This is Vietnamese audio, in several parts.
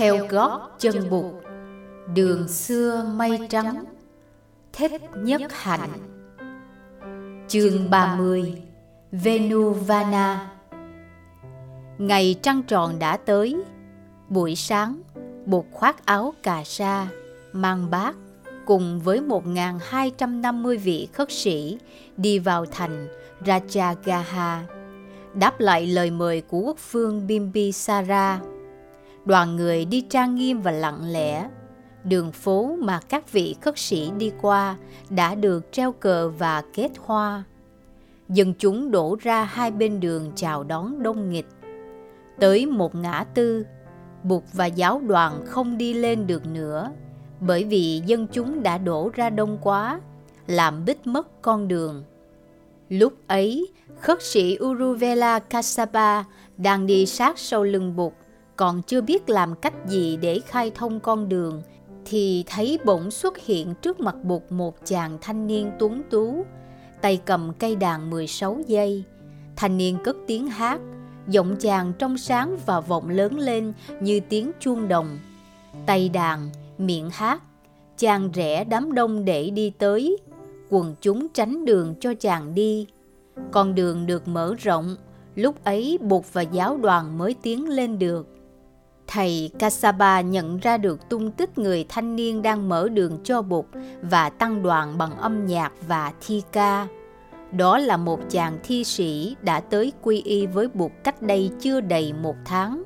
theo gót chân bụt đường xưa mây trắng thích nhất hạnh. Chương 30 Venuvana. Ngày trăng tròn đã tới, Buổi sáng Bụt khoác áo cà sa Mang bát Cùng với 1.250 vị khất sĩ Đi vào thành Rajagaha, Đáp lại lời mời của quốc phương Bimbisara. Đoàn người đi trang nghiêm và lặng lẽ Đường phố mà các vị khất sĩ đi qua đã được treo cờ và kết hoa. Dân chúng đổ ra hai bên đường chào đón đông nghịch. Tới một ngã tư, bục và giáo đoàn không đi lên được nữa bởi vì dân chúng đã đổ ra đông quá, làm bít mất con đường. Lúc ấy, khất sĩ Uruvela Kassapa đang đi sát sau lưng bục còn chưa biết làm cách gì để khai thông con đường thì thấy bỗng xuất hiện trước mặt Bụt một chàng thanh niên tuấn tú, tay cầm cây đàn 16 giây. Thanh niên cất tiếng hát, giọng chàng trong sáng và vọng lớn lên như tiếng chuông đồng. Tay đàn, miệng hát, chàng rẽ đám đông để đi tới, quần chúng tránh đường cho chàng đi. Con đường được mở rộng, lúc ấy Bụt và giáo đoàn mới tiến lên được. Thầy Kasaba nhận ra được tung tích người thanh niên đang mở đường cho Bụt và tăng đoàn bằng âm nhạc và thi ca. Đó là một chàng thi sĩ đã tới quy y với Bụt cách đây chưa đầy một tháng.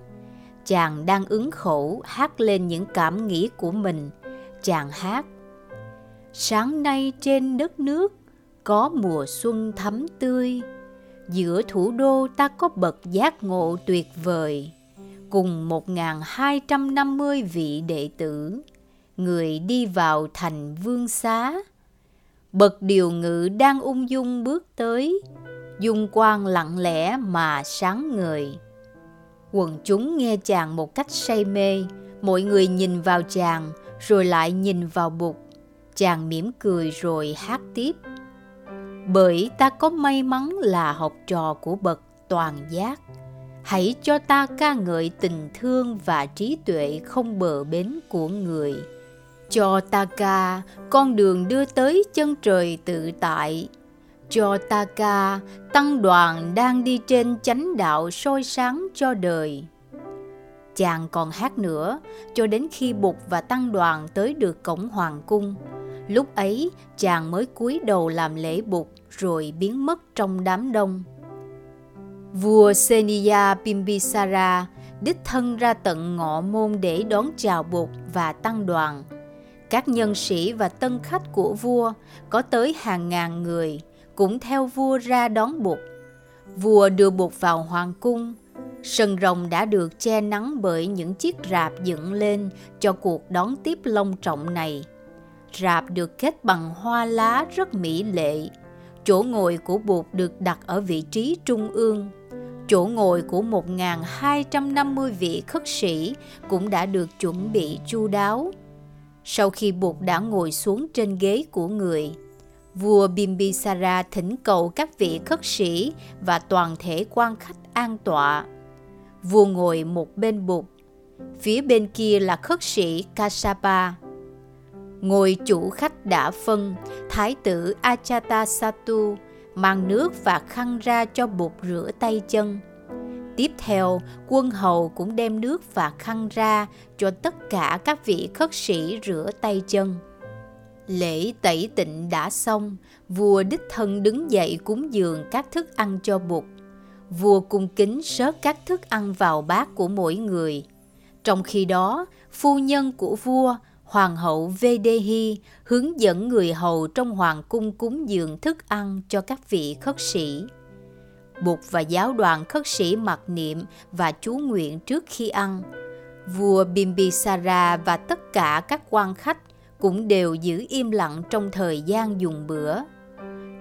Chàng đang ứng khẩu hát lên những cảm nghĩ của mình. Chàng hát Sáng nay trên đất nước có mùa xuân thắm tươi, giữa thủ đô ta có bậc giác ngộ tuyệt vời cùng 1.250 vị đệ tử, người đi vào thành vương xá. Bậc điều ngự đang ung dung bước tới, dung quang lặng lẽ mà sáng ngời. Quần chúng nghe chàng một cách say mê, mọi người nhìn vào chàng rồi lại nhìn vào bụt. Chàng mỉm cười rồi hát tiếp. Bởi ta có may mắn là học trò của bậc toàn giác hãy cho ta ca ngợi tình thương và trí tuệ không bờ bến của người. Cho ta ca, con đường đưa tới chân trời tự tại. Cho ta ca, tăng đoàn đang đi trên chánh đạo soi sáng cho đời. Chàng còn hát nữa, cho đến khi bụt và tăng đoàn tới được cổng hoàng cung. Lúc ấy, chàng mới cúi đầu làm lễ bụt rồi biến mất trong đám đông. Vua Seniya Bimbisara đích thân ra tận ngọ môn để đón chào Bụt và tăng đoàn. Các nhân sĩ và tân khách của vua có tới hàng ngàn người, cũng theo vua ra đón Bụt. Vua đưa Bụt vào hoàng cung. Sân rồng đã được che nắng bởi những chiếc rạp dựng lên cho cuộc đón tiếp long trọng này. Rạp được kết bằng hoa lá rất mỹ lệ. Chỗ ngồi của Bụt được đặt ở vị trí trung ương Chỗ ngồi của 1.250 vị khất sĩ cũng đã được chuẩn bị chu đáo. Sau khi Bụt đã ngồi xuống trên ghế của người, vua Bimbisara thỉnh cầu các vị khất sĩ và toàn thể quan khách an tọa. Vua ngồi một bên Bụt, phía bên kia là khất sĩ Kasapa. Ngồi chủ khách đã phân, Thái tử Achatasattu mang nước và khăn ra cho bụt rửa tay chân. Tiếp theo, quân hầu cũng đem nước và khăn ra cho tất cả các vị khất sĩ rửa tay chân. Lễ tẩy tịnh đã xong, vua đích thân đứng dậy cúng dường các thức ăn cho bụt. Vua cung kính sớt các thức ăn vào bát của mỗi người. Trong khi đó, phu nhân của vua Hoàng hậu Vedehi hướng dẫn người hầu trong hoàng cung cúng dường thức ăn cho các vị khất sĩ. Bụt và giáo đoàn khất sĩ mặc niệm và chú nguyện trước khi ăn. Vua Bimbisara và tất cả các quan khách cũng đều giữ im lặng trong thời gian dùng bữa.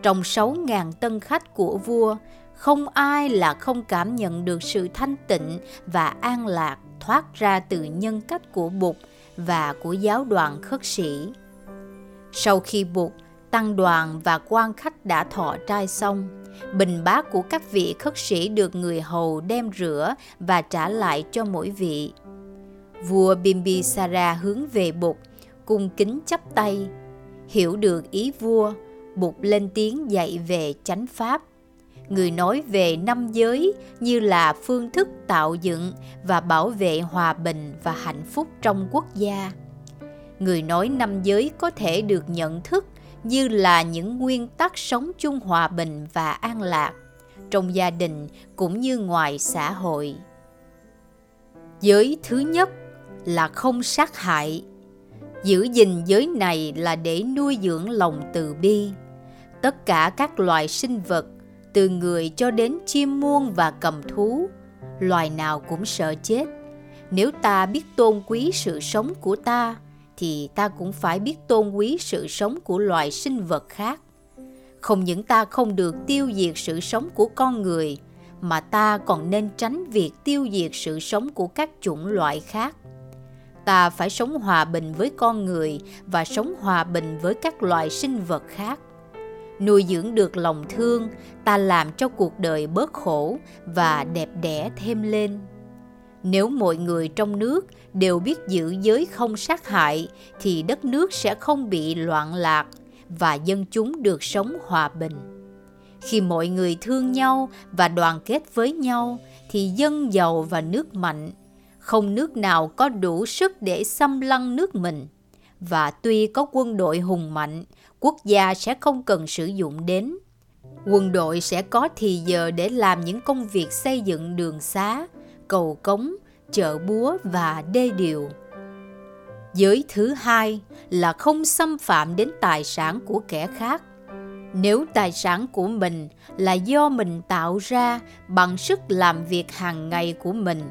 Trong 6.000 tân khách của vua, không ai là không cảm nhận được sự thanh tịnh và an lạc thoát ra từ nhân cách của Bụt và của giáo đoàn khất sĩ. Sau khi buộc, tăng đoàn và quan khách đã thọ trai xong, bình bát của các vị khất sĩ được người hầu đem rửa và trả lại cho mỗi vị. Vua Bimbisara hướng về Bụt, cung kính chắp tay. Hiểu được ý vua, Bụt lên tiếng dạy về chánh pháp. Người nói về năm giới như là phương thức tạo dựng và bảo vệ hòa bình và hạnh phúc trong quốc gia. Người nói năm giới có thể được nhận thức như là những nguyên tắc sống chung hòa bình và an lạc trong gia đình cũng như ngoài xã hội. Giới thứ nhất là không sát hại. Giữ gìn giới này là để nuôi dưỡng lòng từ bi. Tất cả các loài sinh vật, từ người cho đến chim muông và cầm thú, loài nào cũng sợ chết. Nếu ta biết tôn quý sự sống của ta, thì ta cũng phải biết tôn quý sự sống của loài sinh vật khác. Không những ta không được tiêu diệt sự sống của con người, mà ta còn nên tránh việc tiêu diệt sự sống của các chủng loại khác. Ta phải sống hòa bình với con người và sống hòa bình với các loài sinh vật khác. Nuôi dưỡng được lòng thương, ta làm cho cuộc đời bớt khổ và đẹp đẽ thêm lên. Nếu mọi người trong nước đều biết giữ giới không sát hại thì đất nước sẽ không bị loạn lạc và dân chúng được sống hòa bình. Khi mọi người thương nhau và đoàn kết với nhau thì dân giàu và nước mạnh, không nước nào có đủ sức để xâm lăng nước mình. Và tuy có quân đội hùng mạnh, quốc gia sẽ không cần sử dụng đến. Quân đội sẽ có thì giờ để làm những công việc xây dựng đường xá, cầu cống, chợ búa và đê điều. Giới thứ hai là không xâm phạm đến tài sản của kẻ khác. Nếu tài sản của mình là do mình tạo ra bằng sức làm việc hàng ngày của mình,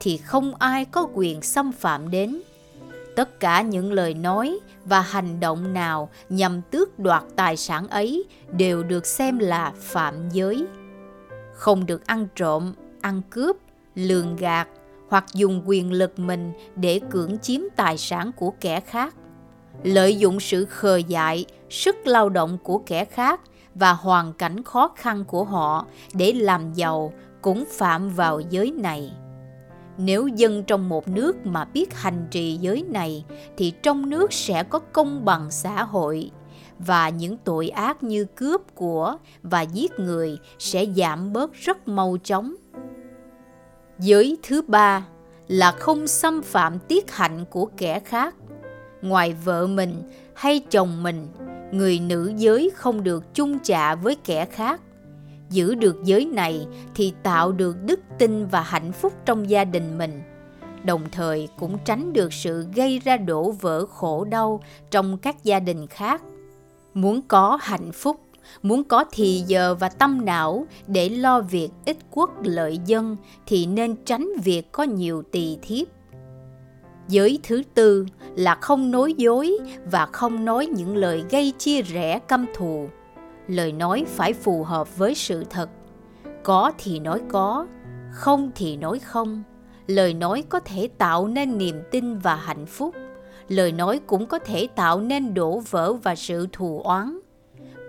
thì không ai có quyền xâm phạm đến. Tất cả những lời nói và hành động nào nhằm tước đoạt tài sản ấy đều được xem là phạm giới. Không được ăn trộm, ăn cướp, lường gạt, hoặc dùng quyền lực mình để cưỡng chiếm tài sản của kẻ khác lợi dụng sự khờ dại sức lao động của kẻ khác và hoàn cảnh khó khăn của họ để làm giàu cũng phạm vào giới này nếu dân trong một nước mà biết hành trì giới này thì trong nước sẽ có công bằng xã hội và những tội ác như cướp của và giết người sẽ giảm bớt rất mau chóng Giới thứ ba là không xâm phạm tiết hạnh của kẻ khác. Ngoài vợ mình hay chồng mình, người nữ giới không được chung chạ với kẻ khác. Giữ được giới này thì tạo được đức tin và hạnh phúc trong gia đình mình. Đồng thời cũng tránh được sự gây ra đổ vỡ khổ đau trong các gia đình khác. Muốn có hạnh phúc, muốn có thì giờ và tâm não để lo việc ích quốc lợi dân thì nên tránh việc có nhiều tỳ thiếp. Giới thứ tư là không nói dối và không nói những lời gây chia rẽ căm thù. Lời nói phải phù hợp với sự thật. Có thì nói có, không thì nói không. Lời nói có thể tạo nên niềm tin và hạnh phúc. Lời nói cũng có thể tạo nên đổ vỡ và sự thù oán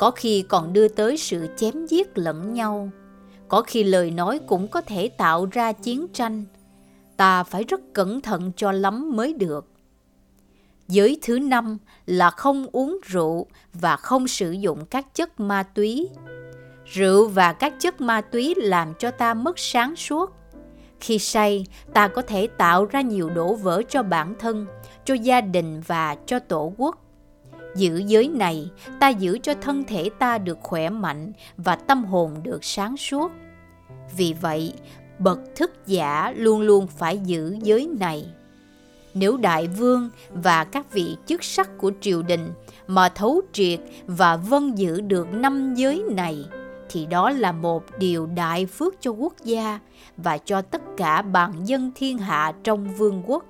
có khi còn đưa tới sự chém giết lẫn nhau có khi lời nói cũng có thể tạo ra chiến tranh ta phải rất cẩn thận cho lắm mới được giới thứ năm là không uống rượu và không sử dụng các chất ma túy rượu và các chất ma túy làm cho ta mất sáng suốt khi say ta có thể tạo ra nhiều đổ vỡ cho bản thân cho gia đình và cho tổ quốc Giữ giới này, ta giữ cho thân thể ta được khỏe mạnh và tâm hồn được sáng suốt. Vì vậy, bậc thức giả luôn luôn phải giữ giới này. Nếu đại vương và các vị chức sắc của triều đình mà thấu triệt và vân giữ được năm giới này, thì đó là một điều đại phước cho quốc gia và cho tất cả bạn dân thiên hạ trong vương quốc.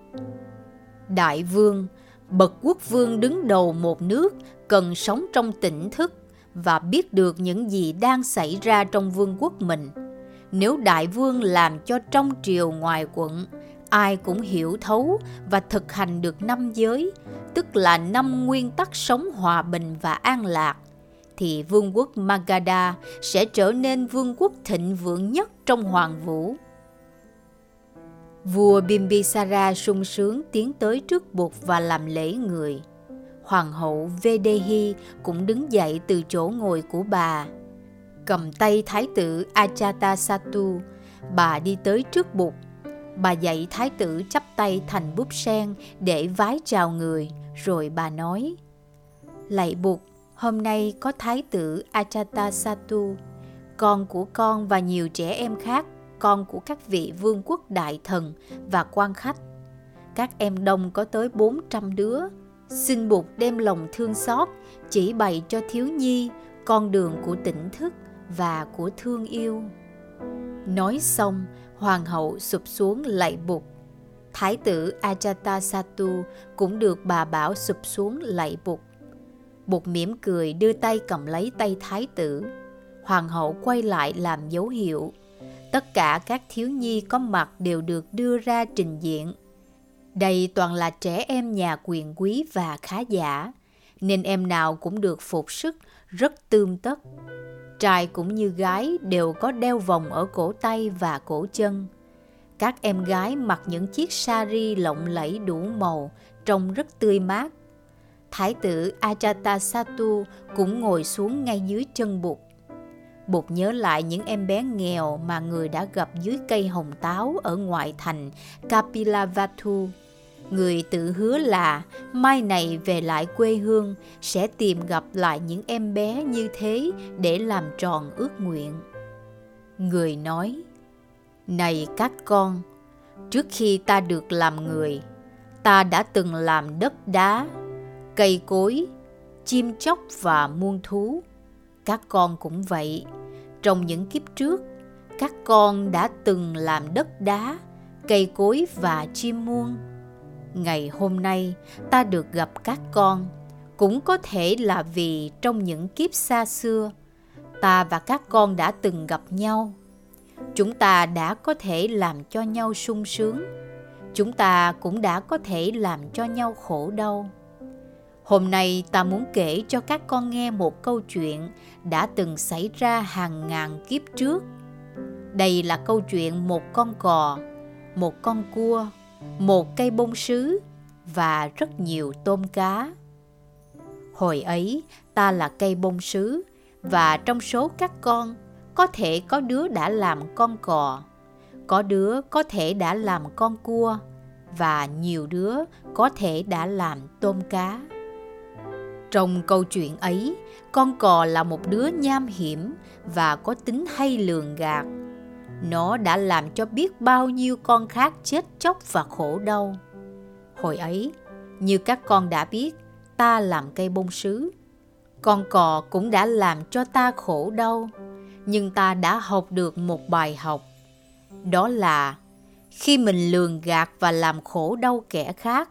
Đại vương bậc quốc vương đứng đầu một nước cần sống trong tỉnh thức và biết được những gì đang xảy ra trong vương quốc mình nếu đại vương làm cho trong triều ngoài quận ai cũng hiểu thấu và thực hành được năm giới tức là năm nguyên tắc sống hòa bình và an lạc thì vương quốc Magadha sẽ trở nên vương quốc thịnh vượng nhất trong hoàng vũ. Vua Bimbisara sung sướng tiến tới trước bục và làm lễ người. Hoàng hậu Vedehi cũng đứng dậy từ chỗ ngồi của bà. Cầm tay thái tử Ajatasattu, bà đi tới trước bục. Bà dạy thái tử chắp tay thành búp sen để vái chào người, rồi bà nói Lạy bụt hôm nay có thái tử achatasattu con của con và nhiều trẻ em khác con của các vị vương quốc đại thần và quan khách. Các em đông có tới 400 đứa. Xin Bụt đem lòng thương xót, chỉ bày cho thiếu nhi con đường của tỉnh thức và của thương yêu. Nói xong, hoàng hậu sụp xuống lạy Bụt. Thái tử Ajatasattu cũng được bà bảo sụp xuống lạy Bụt. Bụt mỉm cười đưa tay cầm lấy tay thái tử. Hoàng hậu quay lại làm dấu hiệu Tất cả các thiếu nhi có mặt đều được đưa ra trình diện. Đây toàn là trẻ em nhà quyền quý và khá giả, nên em nào cũng được phục sức rất tươm tất. Trai cũng như gái đều có đeo vòng ở cổ tay và cổ chân. Các em gái mặc những chiếc sari lộng lẫy đủ màu, trông rất tươi mát. Thái tử Ajatasattu cũng ngồi xuống ngay dưới chân bụt. Bụt nhớ lại những em bé nghèo mà người đã gặp dưới cây hồng táo ở ngoại thành Kapilavatthu. Người tự hứa là mai này về lại quê hương sẽ tìm gặp lại những em bé như thế để làm tròn ước nguyện. Người nói, Này các con, trước khi ta được làm người, ta đã từng làm đất đá, cây cối, chim chóc và muôn thú. Các con cũng vậy trong những kiếp trước, các con đã từng làm đất đá, cây cối và chim muôn. Ngày hôm nay, ta được gặp các con, cũng có thể là vì trong những kiếp xa xưa, ta và các con đã từng gặp nhau. Chúng ta đã có thể làm cho nhau sung sướng. Chúng ta cũng đã có thể làm cho nhau khổ đau Hôm nay ta muốn kể cho các con nghe một câu chuyện đã từng xảy ra hàng ngàn kiếp trước. Đây là câu chuyện một con cò, một con cua, một cây bông sứ và rất nhiều tôm cá. Hồi ấy, ta là cây bông sứ và trong số các con, có thể có đứa đã làm con cò, có đứa có thể đã làm con cua và nhiều đứa có thể đã làm tôm cá. Trong câu chuyện ấy, con cò là một đứa nham hiểm và có tính hay lường gạt. Nó đã làm cho biết bao nhiêu con khác chết chóc và khổ đau. Hồi ấy, như các con đã biết, ta làm cây bông sứ. Con cò cũng đã làm cho ta khổ đau, nhưng ta đã học được một bài học. Đó là khi mình lường gạt và làm khổ đau kẻ khác,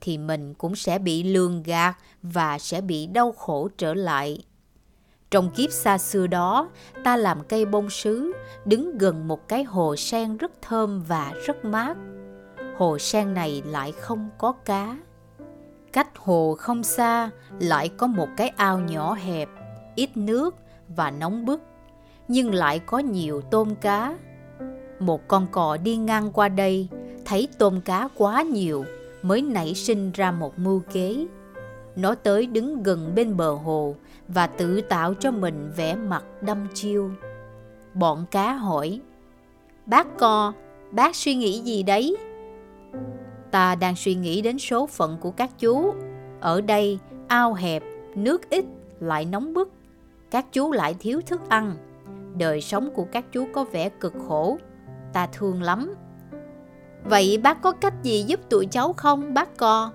thì mình cũng sẽ bị lường gạt và sẽ bị đau khổ trở lại. Trong kiếp xa xưa đó, ta làm cây bông sứ, đứng gần một cái hồ sen rất thơm và rất mát. Hồ sen này lại không có cá. Cách hồ không xa lại có một cái ao nhỏ hẹp, ít nước và nóng bức, nhưng lại có nhiều tôm cá. Một con cò đi ngang qua đây, thấy tôm cá quá nhiều, mới nảy sinh ra một mưu kế. Nó tới đứng gần bên bờ hồ và tự tạo cho mình vẻ mặt đăm chiêu. Bọn cá hỏi, Bác co, bác suy nghĩ gì đấy? Ta đang suy nghĩ đến số phận của các chú. Ở đây, ao hẹp, nước ít, lại nóng bức. Các chú lại thiếu thức ăn. Đời sống của các chú có vẻ cực khổ. Ta thương lắm. Vậy bác có cách gì giúp tụi cháu không bác co?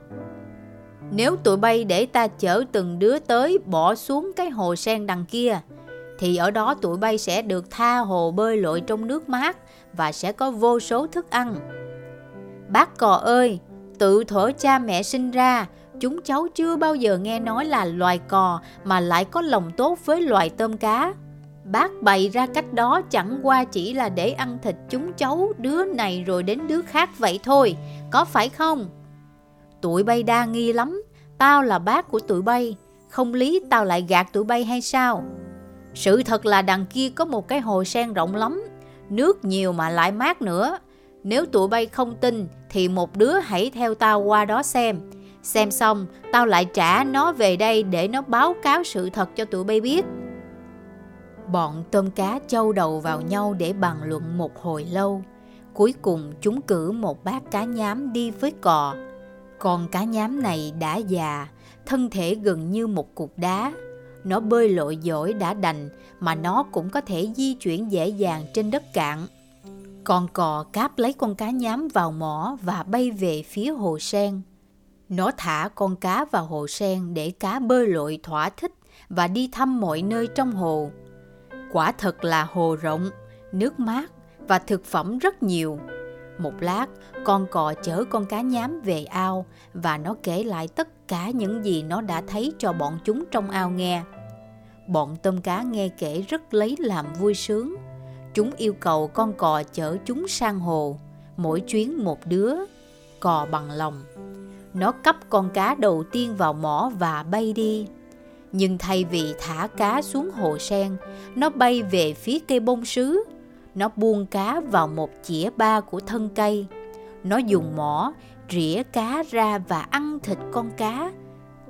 Nếu tụi bay để ta chở từng đứa tới bỏ xuống cái hồ sen đằng kia Thì ở đó tụi bay sẽ được tha hồ bơi lội trong nước mát Và sẽ có vô số thức ăn Bác cò ơi, tự thổ cha mẹ sinh ra Chúng cháu chưa bao giờ nghe nói là loài cò mà lại có lòng tốt với loài tôm cá Bác bày ra cách đó chẳng qua chỉ là để ăn thịt chúng cháu đứa này rồi đến đứa khác vậy thôi, có phải không? Tụi bay đa nghi lắm, tao là bác của tụi bay, không lý tao lại gạt tụi bay hay sao? Sự thật là đằng kia có một cái hồ sen rộng lắm, nước nhiều mà lại mát nữa. Nếu tụi bay không tin thì một đứa hãy theo tao qua đó xem. Xem xong, tao lại trả nó về đây để nó báo cáo sự thật cho tụi bay biết. Bọn tôm cá châu đầu vào nhau để bàn luận một hồi lâu. Cuối cùng chúng cử một bác cá nhám đi với cò. Con cá nhám này đã già, thân thể gần như một cục đá. Nó bơi lội giỏi đã đành mà nó cũng có thể di chuyển dễ dàng trên đất cạn. Con cò cáp lấy con cá nhám vào mỏ và bay về phía hồ sen. Nó thả con cá vào hồ sen để cá bơi lội thỏa thích và đi thăm mọi nơi trong hồ. Quả thật là hồ rộng, nước mát và thực phẩm rất nhiều. Một lát, con cò chở con cá nhám về ao và nó kể lại tất cả những gì nó đã thấy cho bọn chúng trong ao nghe. Bọn tôm cá nghe kể rất lấy làm vui sướng. Chúng yêu cầu con cò chở chúng sang hồ, mỗi chuyến một đứa, cò bằng lòng. Nó cấp con cá đầu tiên vào mỏ và bay đi. Nhưng thay vì thả cá xuống hồ sen, nó bay về phía cây bông sứ. Nó buông cá vào một chĩa ba của thân cây. Nó dùng mỏ rỉa cá ra và ăn thịt con cá.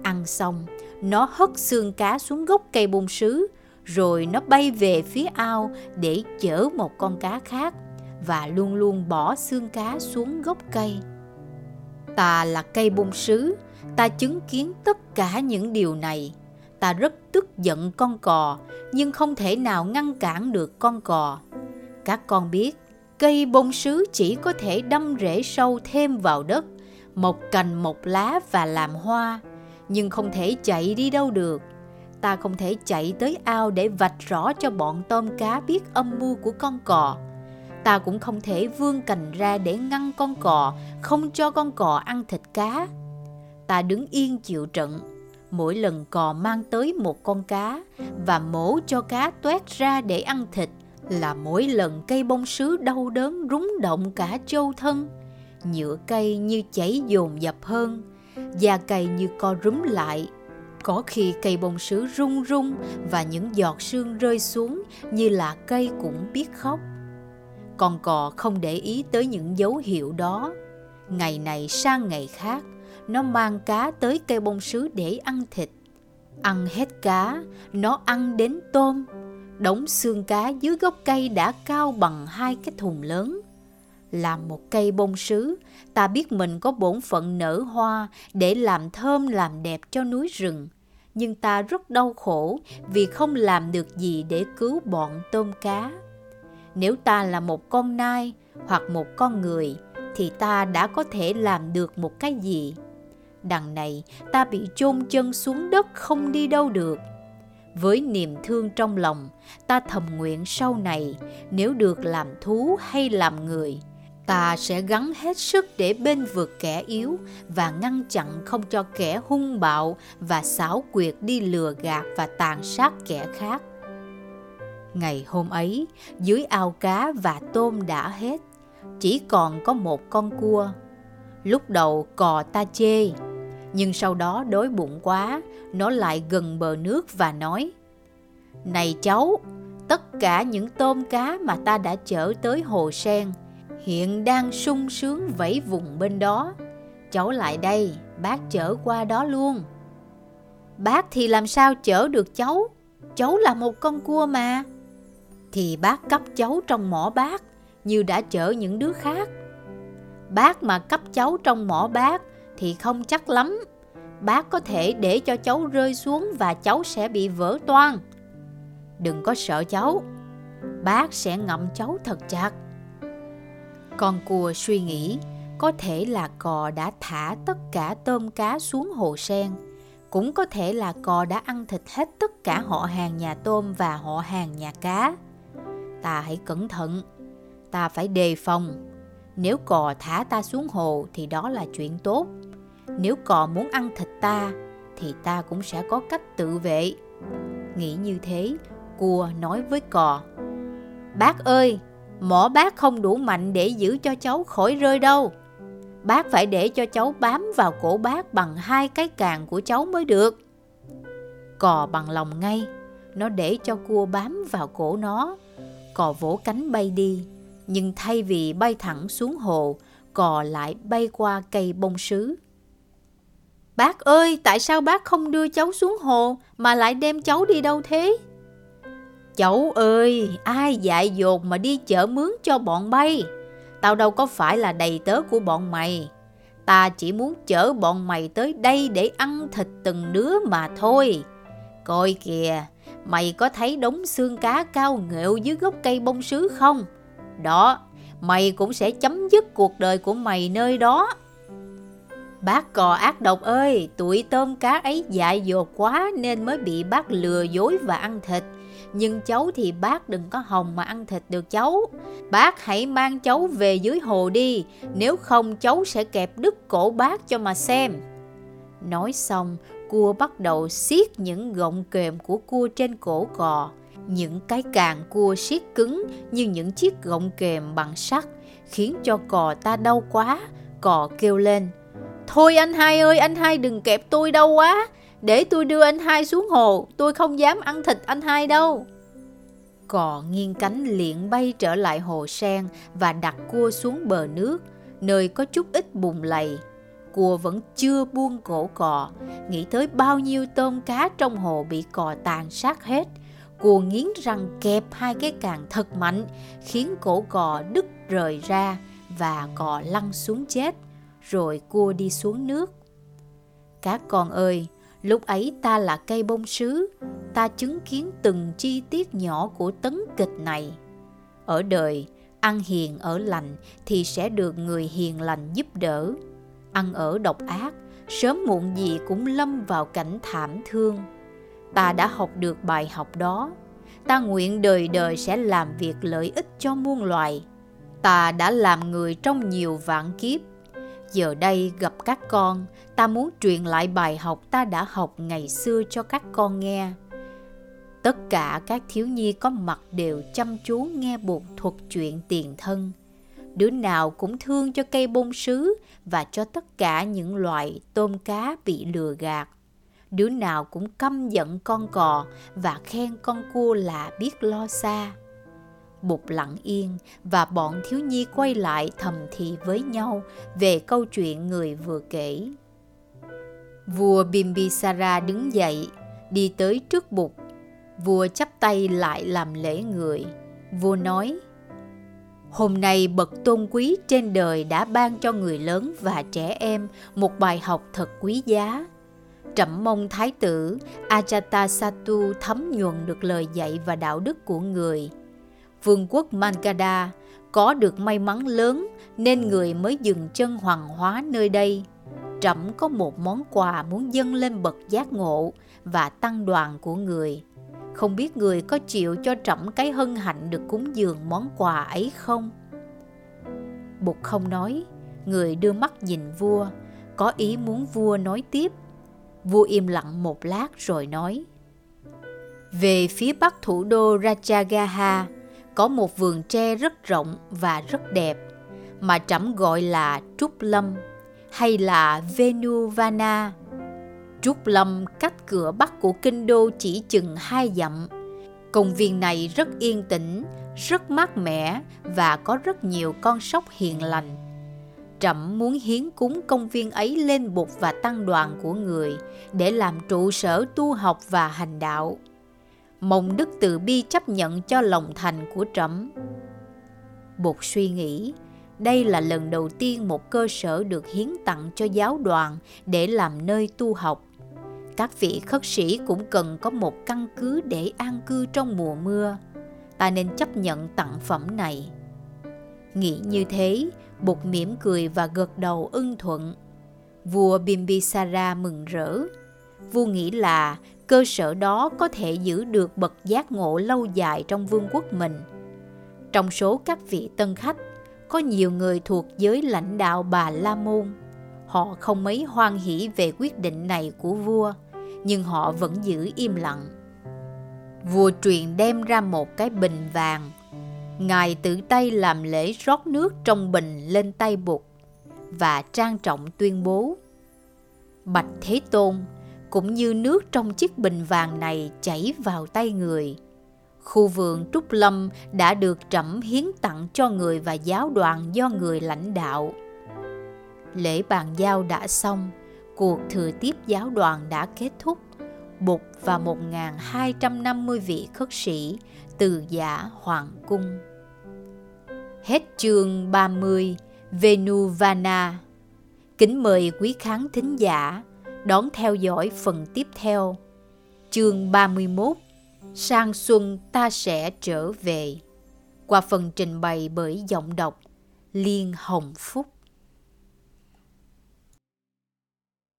Ăn xong, nó hất xương cá xuống gốc cây bông sứ, rồi nó bay về phía ao để chở một con cá khác và luôn luôn bỏ xương cá xuống gốc cây. Ta là cây bông sứ, ta chứng kiến tất cả những điều này. Ta rất tức giận con cò, nhưng không thể nào ngăn cản được con cò. Các con biết, cây bông sứ chỉ có thể đâm rễ sâu thêm vào đất, một cành một lá và làm hoa, nhưng không thể chạy đi đâu được. Ta không thể chạy tới ao để vạch rõ cho bọn tôm cá biết âm mưu của con cò ta cũng không thể vươn cành ra để ngăn con cò, không cho con cò ăn thịt cá. Ta đứng yên chịu trận, mỗi lần cò mang tới một con cá và mổ cho cá toét ra để ăn thịt là mỗi lần cây bông sứ đau đớn rúng động cả châu thân. Nhựa cây như chảy dồn dập hơn, da cây như co rúm lại. Có khi cây bông sứ rung rung và những giọt sương rơi xuống như là cây cũng biết khóc con cò không để ý tới những dấu hiệu đó. Ngày này sang ngày khác, nó mang cá tới cây bông sứ để ăn thịt. Ăn hết cá, nó ăn đến tôm. Đống xương cá dưới gốc cây đã cao bằng hai cái thùng lớn. Làm một cây bông sứ, ta biết mình có bổn phận nở hoa để làm thơm làm đẹp cho núi rừng. Nhưng ta rất đau khổ vì không làm được gì để cứu bọn tôm cá nếu ta là một con nai hoặc một con người thì ta đã có thể làm được một cái gì đằng này ta bị chôn chân xuống đất không đi đâu được với niềm thương trong lòng ta thầm nguyện sau này nếu được làm thú hay làm người ta sẽ gắng hết sức để bên vượt kẻ yếu và ngăn chặn không cho kẻ hung bạo và xảo quyệt đi lừa gạt và tàn sát kẻ khác Ngày hôm ấy, dưới ao cá và tôm đã hết, chỉ còn có một con cua. Lúc đầu cò ta chê, nhưng sau đó đói bụng quá, nó lại gần bờ nước và nói Này cháu, tất cả những tôm cá mà ta đã chở tới hồ sen hiện đang sung sướng vẫy vùng bên đó. Cháu lại đây, bác chở qua đó luôn. Bác thì làm sao chở được cháu? Cháu là một con cua mà thì bác cấp cháu trong mỏ bác như đã chở những đứa khác. Bác mà cấp cháu trong mỏ bác thì không chắc lắm. Bác có thể để cho cháu rơi xuống và cháu sẽ bị vỡ toan. Đừng có sợ cháu. Bác sẽ ngậm cháu thật chặt. Con cua suy nghĩ, có thể là cò đã thả tất cả tôm cá xuống hồ sen. Cũng có thể là cò đã ăn thịt hết tất cả họ hàng nhà tôm và họ hàng nhà cá ta hãy cẩn thận, ta phải đề phòng nếu cò thả ta xuống hồ thì đó là chuyện tốt. Nếu cò muốn ăn thịt ta thì ta cũng sẽ có cách tự vệ. Nghĩ như thế, cua nói với cò, bác ơi, mỏ bác không đủ mạnh để giữ cho cháu khỏi rơi đâu. Bác phải để cho cháu bám vào cổ bác bằng hai cái càng của cháu mới được. Cò bằng lòng ngay, nó để cho cua bám vào cổ nó. Cò vỗ cánh bay đi. Nhưng thay vì bay thẳng xuống hồ, cò lại bay qua cây bông sứ. Bác ơi, tại sao bác không đưa cháu xuống hồ mà lại đem cháu đi đâu thế? Cháu ơi, ai dại dột mà đi chở mướn cho bọn bay? Tao đâu có phải là đầy tớ của bọn mày. Ta chỉ muốn chở bọn mày tới đây để ăn thịt từng đứa mà thôi. Coi kìa, mày có thấy đống xương cá cao nghệu dưới gốc cây bông sứ không? Đó, mày cũng sẽ chấm dứt cuộc đời của mày nơi đó. Bác cò ác độc ơi, tụi tôm cá ấy dại dột quá nên mới bị bác lừa dối và ăn thịt. Nhưng cháu thì bác đừng có hồng mà ăn thịt được cháu. Bác hãy mang cháu về dưới hồ đi, nếu không cháu sẽ kẹp đứt cổ bác cho mà xem. Nói xong, cua bắt đầu siết những gọng kềm của cua trên cổ cò. Những cái càng cua siết cứng như những chiếc gọng kềm bằng sắt, khiến cho cò ta đau quá. Cò kêu lên, Thôi anh hai ơi, anh hai đừng kẹp tôi đâu quá. Để tôi đưa anh hai xuống hồ, tôi không dám ăn thịt anh hai đâu. Cò nghiêng cánh liền bay trở lại hồ sen và đặt cua xuống bờ nước, nơi có chút ít bùn lầy. Cua vẫn chưa buông cổ cò, nghĩ tới bao nhiêu tôm cá trong hồ bị cò tàn sát hết. Cua nghiến răng kẹp hai cái càng thật mạnh, khiến cổ cò đứt rời ra và cò lăn xuống chết rồi cua đi xuống nước. Các con ơi, lúc ấy ta là cây bông sứ, ta chứng kiến từng chi tiết nhỏ của tấn kịch này. Ở đời, ăn hiền ở lành thì sẽ được người hiền lành giúp đỡ. Ăn ở độc ác, sớm muộn gì cũng lâm vào cảnh thảm thương. Ta đã học được bài học đó. Ta nguyện đời đời sẽ làm việc lợi ích cho muôn loài. Ta đã làm người trong nhiều vạn kiếp Giờ đây gặp các con, ta muốn truyền lại bài học ta đã học ngày xưa cho các con nghe. Tất cả các thiếu nhi có mặt đều chăm chú nghe bụt thuật chuyện tiền thân. Đứa nào cũng thương cho cây bông sứ và cho tất cả những loại tôm cá bị lừa gạt. Đứa nào cũng căm giận con cò và khen con cua là biết lo xa. Bụt lặng yên và bọn thiếu nhi quay lại thầm thì với nhau về câu chuyện người vừa kể. Vua Bimbisara đứng dậy, đi tới trước Bụt. Vua chắp tay lại làm lễ người. Vua nói, Hôm nay bậc tôn quý trên đời đã ban cho người lớn và trẻ em một bài học thật quý giá. Trẫm mong Thái tử Ajatasattu thấm nhuần được lời dạy và đạo đức của người – vương quốc Mankada có được may mắn lớn nên người mới dừng chân hoàng hóa nơi đây. Trẫm có một món quà muốn dâng lên bậc giác ngộ và tăng đoàn của người. Không biết người có chịu cho trẫm cái hân hạnh được cúng dường món quà ấy không? Bụt không nói, người đưa mắt nhìn vua, có ý muốn vua nói tiếp. Vua im lặng một lát rồi nói. Về phía bắc thủ đô Rajagaha, có một vườn tre rất rộng và rất đẹp mà trẫm gọi là Trúc Lâm hay là Venuvana. Trúc Lâm cách cửa bắc của kinh đô chỉ chừng hai dặm. Công viên này rất yên tĩnh, rất mát mẻ và có rất nhiều con sóc hiền lành. Trẫm muốn hiến cúng công viên ấy lên bục và tăng đoàn của người, để làm trụ sở tu học và hành đạo. Mong đức từ bi chấp nhận cho lòng thành của trẫm. Bột suy nghĩ, đây là lần đầu tiên một cơ sở được hiến tặng cho giáo đoàn để làm nơi tu học. Các vị khất sĩ cũng cần có một căn cứ để an cư trong mùa mưa. Ta nên chấp nhận tặng phẩm này. Nghĩ như thế bụt mỉm cười và gật đầu ưng thuận vua bimbisara mừng rỡ vua nghĩ là cơ sở đó có thể giữ được bậc giác ngộ lâu dài trong vương quốc mình. Trong số các vị tân khách, có nhiều người thuộc giới lãnh đạo bà La Môn. Họ không mấy hoan hỷ về quyết định này của vua, nhưng họ vẫn giữ im lặng. Vua truyền đem ra một cái bình vàng. Ngài tự tay làm lễ rót nước trong bình lên tay bụt và trang trọng tuyên bố Bạch Thế Tôn, cũng như nước trong chiếc bình vàng này chảy vào tay người. Khu vườn Trúc Lâm đã được trẫm hiến tặng cho người và giáo đoàn do người lãnh đạo. Lễ bàn giao đã xong, cuộc thừa tiếp giáo đoàn đã kết thúc. Bụt và 1.250 vị khất sĩ từ giả hoàng cung. Hết chương 30 Venuvana. Kính mời quý khán thính giả đón theo dõi phần tiếp theo. Chương 31 Sang xuân ta sẽ trở về qua phần trình bày bởi giọng đọc Liên Hồng Phúc.